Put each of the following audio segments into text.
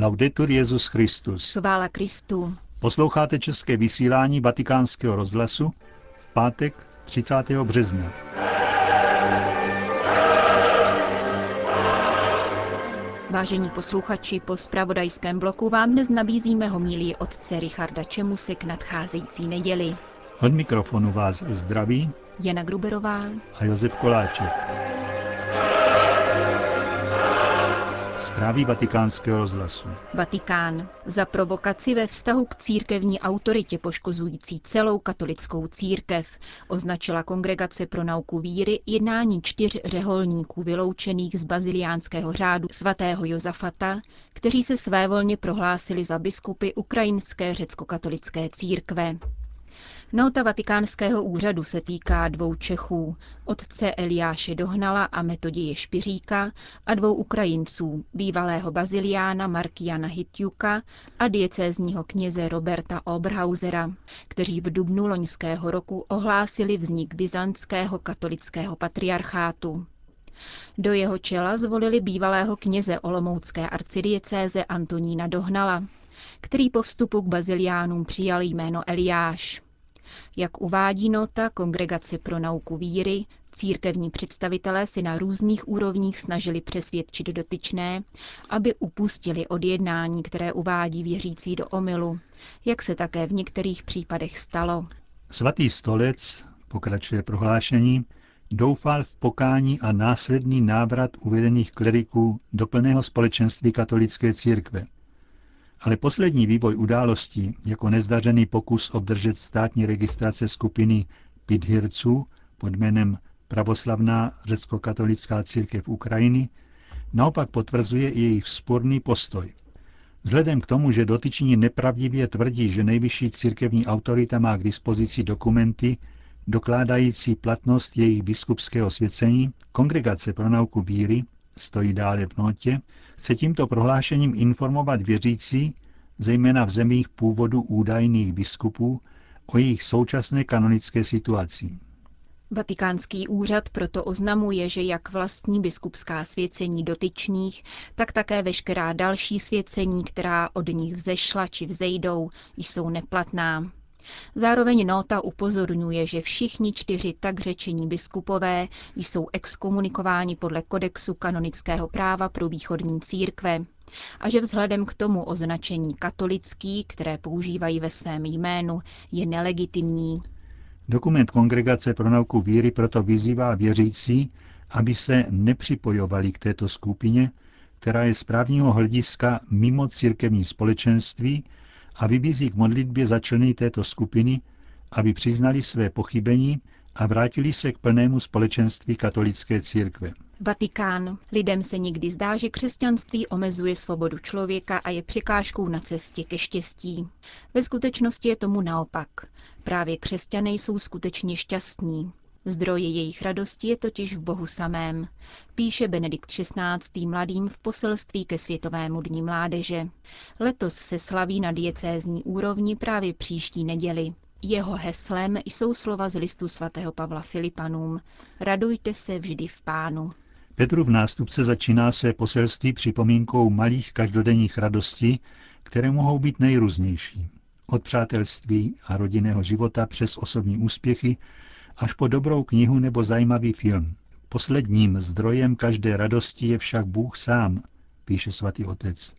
Laudetur Jezus Christus. Chvála Kristu. Posloucháte české vysílání Vatikánského rozhlasu v pátek 30. března. Vážení posluchači, po spravodajském bloku vám dnes nabízíme homílii otce Richarda Čemuse k nadcházející neděli. Od mikrofonu vás zdraví Jana Gruberová a Josef Koláček. Zprávy vatikánského rozhlasu. Vatikán. Za provokaci ve vztahu k církevní autoritě poškozující celou katolickou církev označila Kongregace pro nauku víry jednání čtyř řeholníků vyloučených z baziliánského řádu svatého Josafata, kteří se svévolně prohlásili za biskupy ukrajinské řecko-katolické církve. Nota vatikánského úřadu se týká dvou Čechů, otce Eliáše Dohnala a Metodie Špiříka a dvou Ukrajinců, bývalého baziliána Markiana Hitjuka a diecézního kněze Roberta Oberhausera, kteří v dubnu loňského roku ohlásili vznik byzantského katolického patriarchátu. Do jeho čela zvolili bývalého kněze Olomoucké arcidiecéze Antonína Dohnala, který po vstupu k baziliánům přijal jméno Eliáš. Jak uvádí nota Kongregace pro nauku víry, církevní představitelé si na různých úrovních snažili přesvědčit dotyčné, aby upustili od jednání, které uvádí věřící do omylu, jak se také v některých případech stalo. Svatý stolec, pokračuje prohlášení, doufal v pokání a následný návrat uvedených kleriků do plného společenství katolické církve – ale poslední vývoj událostí, jako nezdařený pokus obdržet státní registrace skupiny Pidhirců pod jménem Pravoslavná řecko-katolická církev Ukrajiny, naopak potvrzuje jejich sporný postoj. Vzhledem k tomu, že dotyční nepravdivě tvrdí, že nejvyšší církevní autorita má k dispozici dokumenty dokládající platnost jejich biskupského svěcení, Kongregace pro nauku víry, stojí dále v notě, chce tímto prohlášením informovat věřící, zejména v zemích původu údajných biskupů, o jejich současné kanonické situaci. Vatikánský úřad proto oznamuje, že jak vlastní biskupská svěcení dotyčných, tak také veškerá další svěcení, která od nich vzešla či vzejdou, jsou neplatná. Zároveň nota upozorňuje, že všichni čtyři tak řečení biskupové jsou exkomunikováni podle kodexu kanonického práva pro východní církve a že vzhledem k tomu označení katolický, které používají ve svém jménu, je nelegitimní. Dokument Kongregace pro nauku víry proto vyzývá věřící, aby se nepřipojovali k této skupině, která je z právního hlediska mimo církevní společenství a vybízí k modlitbě za členy této skupiny, aby přiznali své pochybení a vrátili se k plnému společenství katolické církve. Vatikán. Lidem se někdy zdá, že křesťanství omezuje svobodu člověka a je překážkou na cestě ke štěstí. Ve skutečnosti je tomu naopak. Právě křesťané jsou skutečně šťastní. Zdroje jejich radosti je totiž v Bohu samém, píše Benedikt XVI. mladým v poselství ke Světovému dní mládeže. Letos se slaví na diecézní úrovni právě příští neděli. Jeho heslem jsou slova z listu svatého Pavla Filipanům. Radujte se vždy v pánu. Petrův nástupce začíná své poselství připomínkou malých každodenních radostí, které mohou být nejrůznější. Od přátelství a rodinného života přes osobní úspěchy až po dobrou knihu nebo zajímavý film. Posledním zdrojem každé radosti je však Bůh sám, píše svatý otec.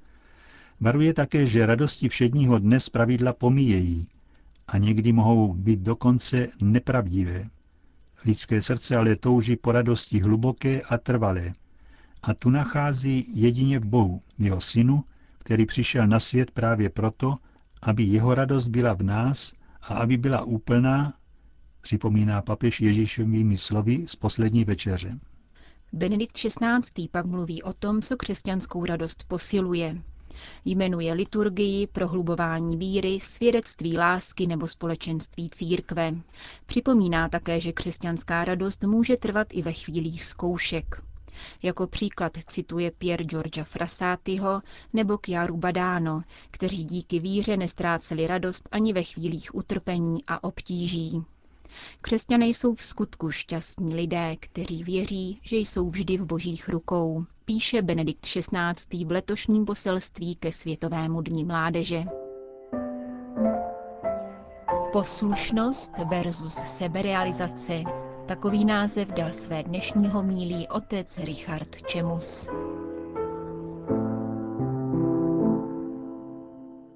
Varuje také, že radosti všedního dne pravidla pomíjejí a někdy mohou být dokonce nepravdivé. Lidské srdce ale touží po radosti hluboké a trvalé. A tu nachází jedině v Bohu, jeho synu, který přišel na svět právě proto, aby jeho radost byla v nás a aby byla úplná připomíná papež Ježíšovými slovy z poslední večeře. Benedikt XVI. pak mluví o tom, co křesťanskou radost posiluje. Jmenuje liturgii, prohlubování víry, svědectví lásky nebo společenství církve. Připomíná také, že křesťanská radost může trvat i ve chvílích zkoušek. Jako příklad cituje Pier Giorgia Frassatiho nebo Chiaru Badano, kteří díky víře nestráceli radost ani ve chvílích utrpení a obtíží. Křesťané jsou v skutku šťastní lidé, kteří věří, že jsou vždy v božích rukou, píše Benedikt XVI. v letošním poselství ke Světovému dní mládeže. Poslušnost versus seberealizace. Takový název dal své dnešního mílí otec Richard Čemus.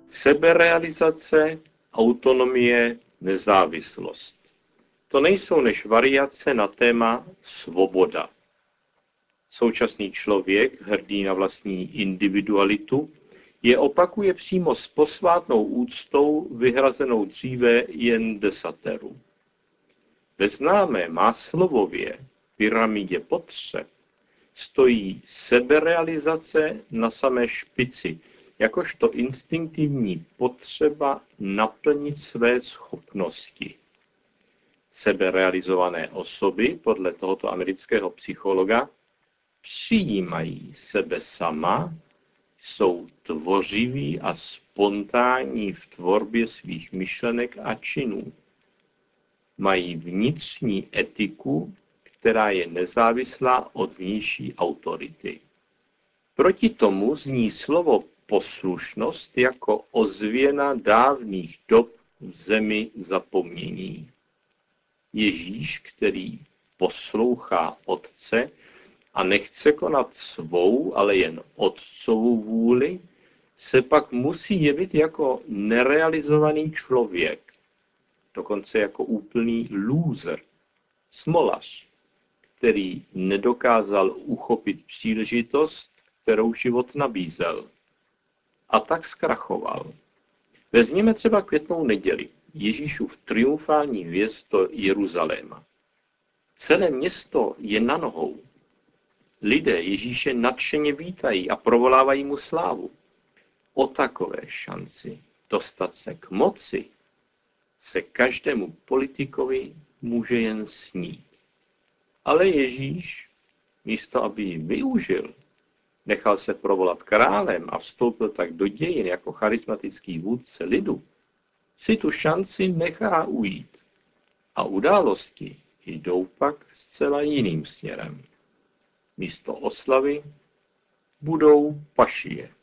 Seberealizace, autonomie, nezávislost. To nejsou než variace na téma svoboda. Současný člověk, hrdý na vlastní individualitu, je opakuje přímo s posvátnou úctou vyhrazenou dříve jen desateru. Ve známé Máslovově pyramidě potřeb stojí seberealizace na samé špici, jakožto instinktivní potřeba naplnit své schopnosti. Seberealizované osoby, podle tohoto amerického psychologa, přijímají sebe sama, jsou tvořiví a spontánní v tvorbě svých myšlenek a činů. Mají vnitřní etiku, která je nezávislá od vnější autority. Proti tomu zní slovo poslušnost jako ozvěna dávných dob v zemi zapomnění. Ježíš, který poslouchá Otce a nechce konat svou, ale jen Otcovou vůli, se pak musí jevit jako nerealizovaný člověk, dokonce jako úplný loser, smolař, který nedokázal uchopit příležitost, kterou život nabízel. A tak zkrachoval. Vezměme třeba květnou neděli. Ježíšův triumfální vjezd do Jeruzaléma. Celé město je na nohou. Lidé Ježíše nadšeně vítají a provolávají mu slávu. O takové šanci dostat se k moci se každému politikovi může jen snít. Ale Ježíš, místo aby ji využil, nechal se provolat králem a vstoupil tak do dějin jako charismatický vůdce lidu, si tu šanci nechá ujít. A události jdou pak zcela jiným směrem. Místo oslavy budou pašie.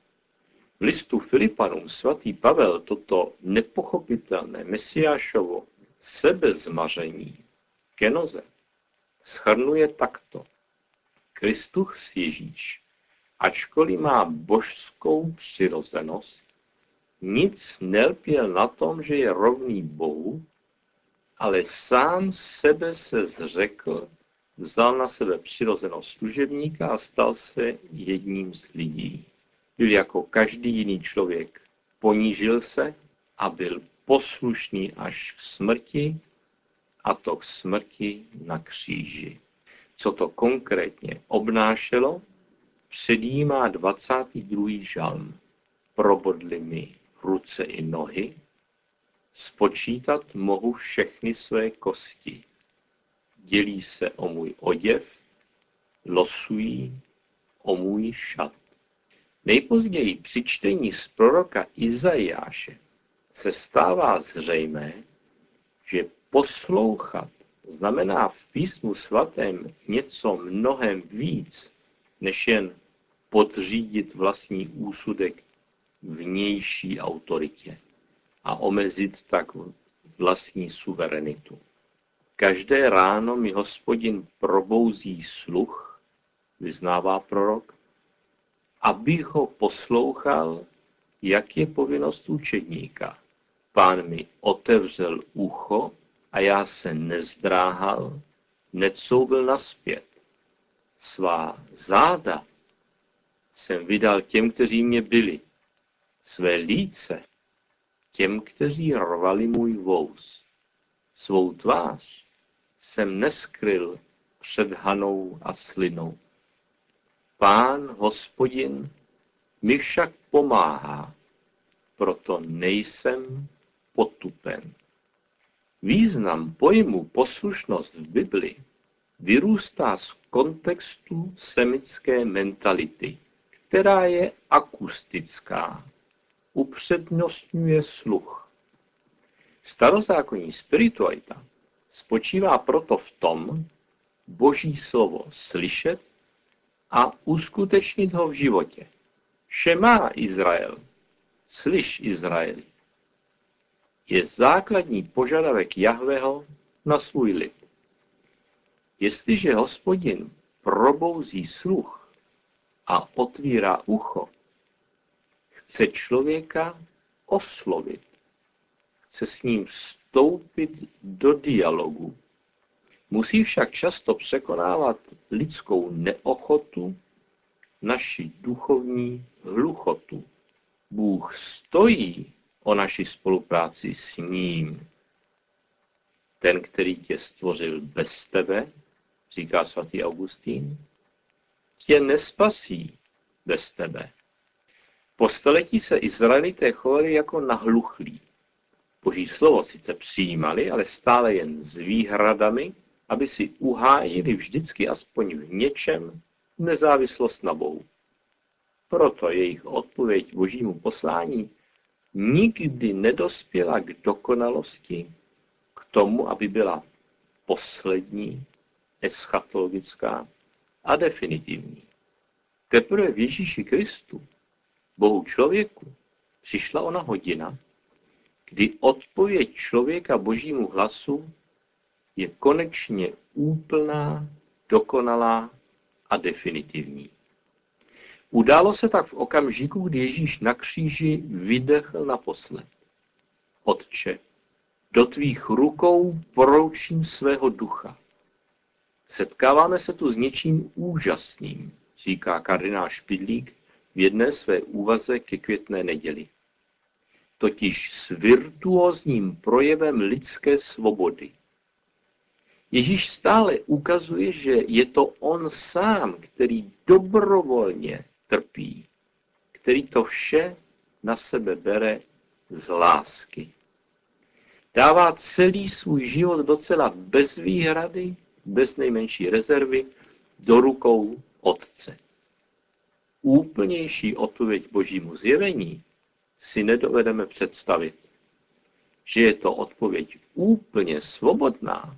V listu Filipanům svatý Pavel toto nepochopitelné mesiášovo sebezmaření kenoze schrnuje takto. Kristus Ježíš, ačkoliv má božskou přirozenost, nic nelpěl na tom, že je rovný Bohu, ale sám sebe se zřekl, vzal na sebe přirozenost služebníka a stal se jedním z lidí. Byl jako každý jiný člověk. Ponížil se a byl poslušný až k smrti, a to k smrti na kříži. Co to konkrétně obnášelo, předjímá 22. žalm. Probodli mi ruce i nohy, spočítat mohu všechny své kosti. Dělí se o můj oděv, losují o můj šat. Nejpozději při čtení z proroka Izajáše se stává zřejmé, že poslouchat znamená v písmu svatém něco mnohem víc, než jen podřídit vlastní úsudek vnější autoritě a omezit tak vlastní suverenitu. Každé ráno mi hospodin probouzí sluch, vyznává prorok, abych ho poslouchal, jak je povinnost učedníka. Pán mi otevřel ucho a já se nezdráhal, necoubil naspět. Svá záda jsem vydal těm, kteří mě byli, své líce těm, kteří rvali můj vous. Svou tvář jsem neskryl před hanou a slinou. Pán, hospodin, mi však pomáhá, proto nejsem potupen. Význam pojmu poslušnost v Bibli vyrůstá z kontextu semické mentality, která je akustická, upřednostňuje sluch. Starozákonní spiritualita spočívá proto v tom, Boží slovo slyšet a uskutečnit ho v životě. Šemá Izrael, slyš Izraeli, je základní požadavek Jahveho na svůj lid. Jestliže hospodin probouzí sluch a otvírá ucho, chce člověka oslovit, chce s ním vstoupit do dialogu. Musí však často překonávat lidskou neochotu, naši duchovní hluchotu. Bůh stojí o naši spolupráci s ním. Ten, který tě stvořil bez tebe, říká svatý Augustín, tě nespasí bez tebe. Po staletí se Izraelité chovali jako nahluchlí. Boží slovo sice přijímali, ale stále jen s výhradami, aby si uhájili vždycky aspoň v něčem nezávislost na Bohu. Proto jejich odpověď božímu poslání nikdy nedospěla k dokonalosti, k tomu, aby byla poslední, eschatologická a definitivní. Teprve v Ježíši Kristu, Bohu člověku, přišla ona hodina, kdy odpověď člověka božímu hlasu je konečně úplná, dokonalá a definitivní. Událo se tak v okamžiku, kdy Ježíš na kříži vydechl naposled. Otče, do tvých rukou poroučím svého ducha. Setkáváme se tu s něčím úžasným, říká kardinál Špidlík v jedné své úvaze ke květné neděli. Totiž s virtuózním projevem lidské svobody. Ježíš stále ukazuje, že je to on sám, který dobrovolně trpí, který to vše na sebe bere z lásky. Dává celý svůj život docela bez výhrady, bez nejmenší rezervy, do rukou Otce. Úplnější odpověď božímu zjevení si nedovedeme představit. Že je to odpověď úplně svobodná,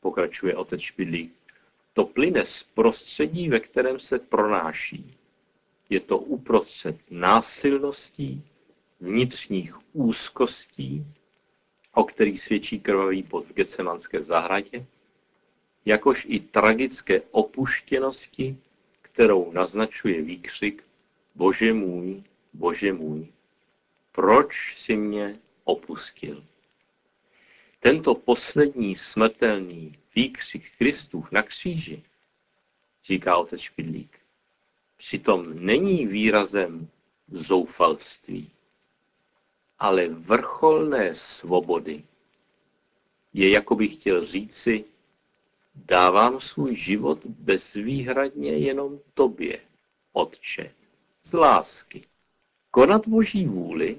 pokračuje otec Špidlík, to plyne z prostředí, ve kterém se pronáší. Je to uprostřed násilností, vnitřních úzkostí, o kterých svědčí krvavý pot v Gecemanské zahradě, jakož i tragické opuštěnosti, kterou naznačuje výkřik Bože můj, Bože můj, proč si mě opustil? Tento poslední smrtelný výkřik Kristův na kříži, říká otec Špidlík, přitom není výrazem zoufalství, ale vrcholné svobody. Je, jako bych chtěl říci, dávám svůj život bezvýhradně jenom tobě, Otče, z lásky. Konat Boží vůli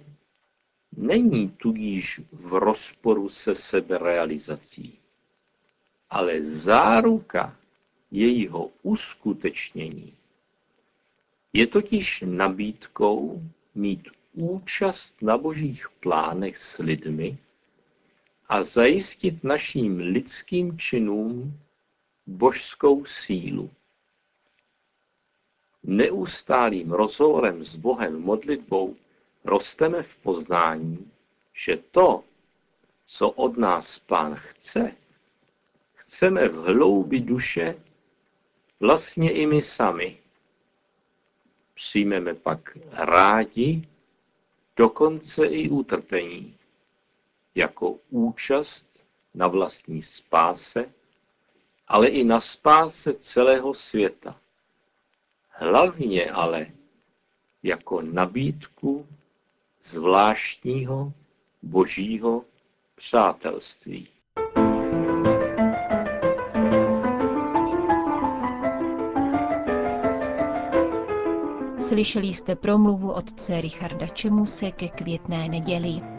není tudíž v rozporu se seberealizací, ale záruka jejího uskutečnění je totiž nabídkou mít účast na božích plánech s lidmi a zajistit naším lidským činům božskou sílu. Neustálým rozhovorem s Bohem modlitbou rosteme v poznání, že to, co od nás Pán chce, chceme v hloubi duše vlastně i my sami. Přijmeme pak rádi dokonce i utrpení jako účast na vlastní spáse, ale i na spáse celého světa. Hlavně ale jako nabídku zvláštního božího přátelství. Slyšeli jste promluvu otce Richarda Čemuse ke květné neděli.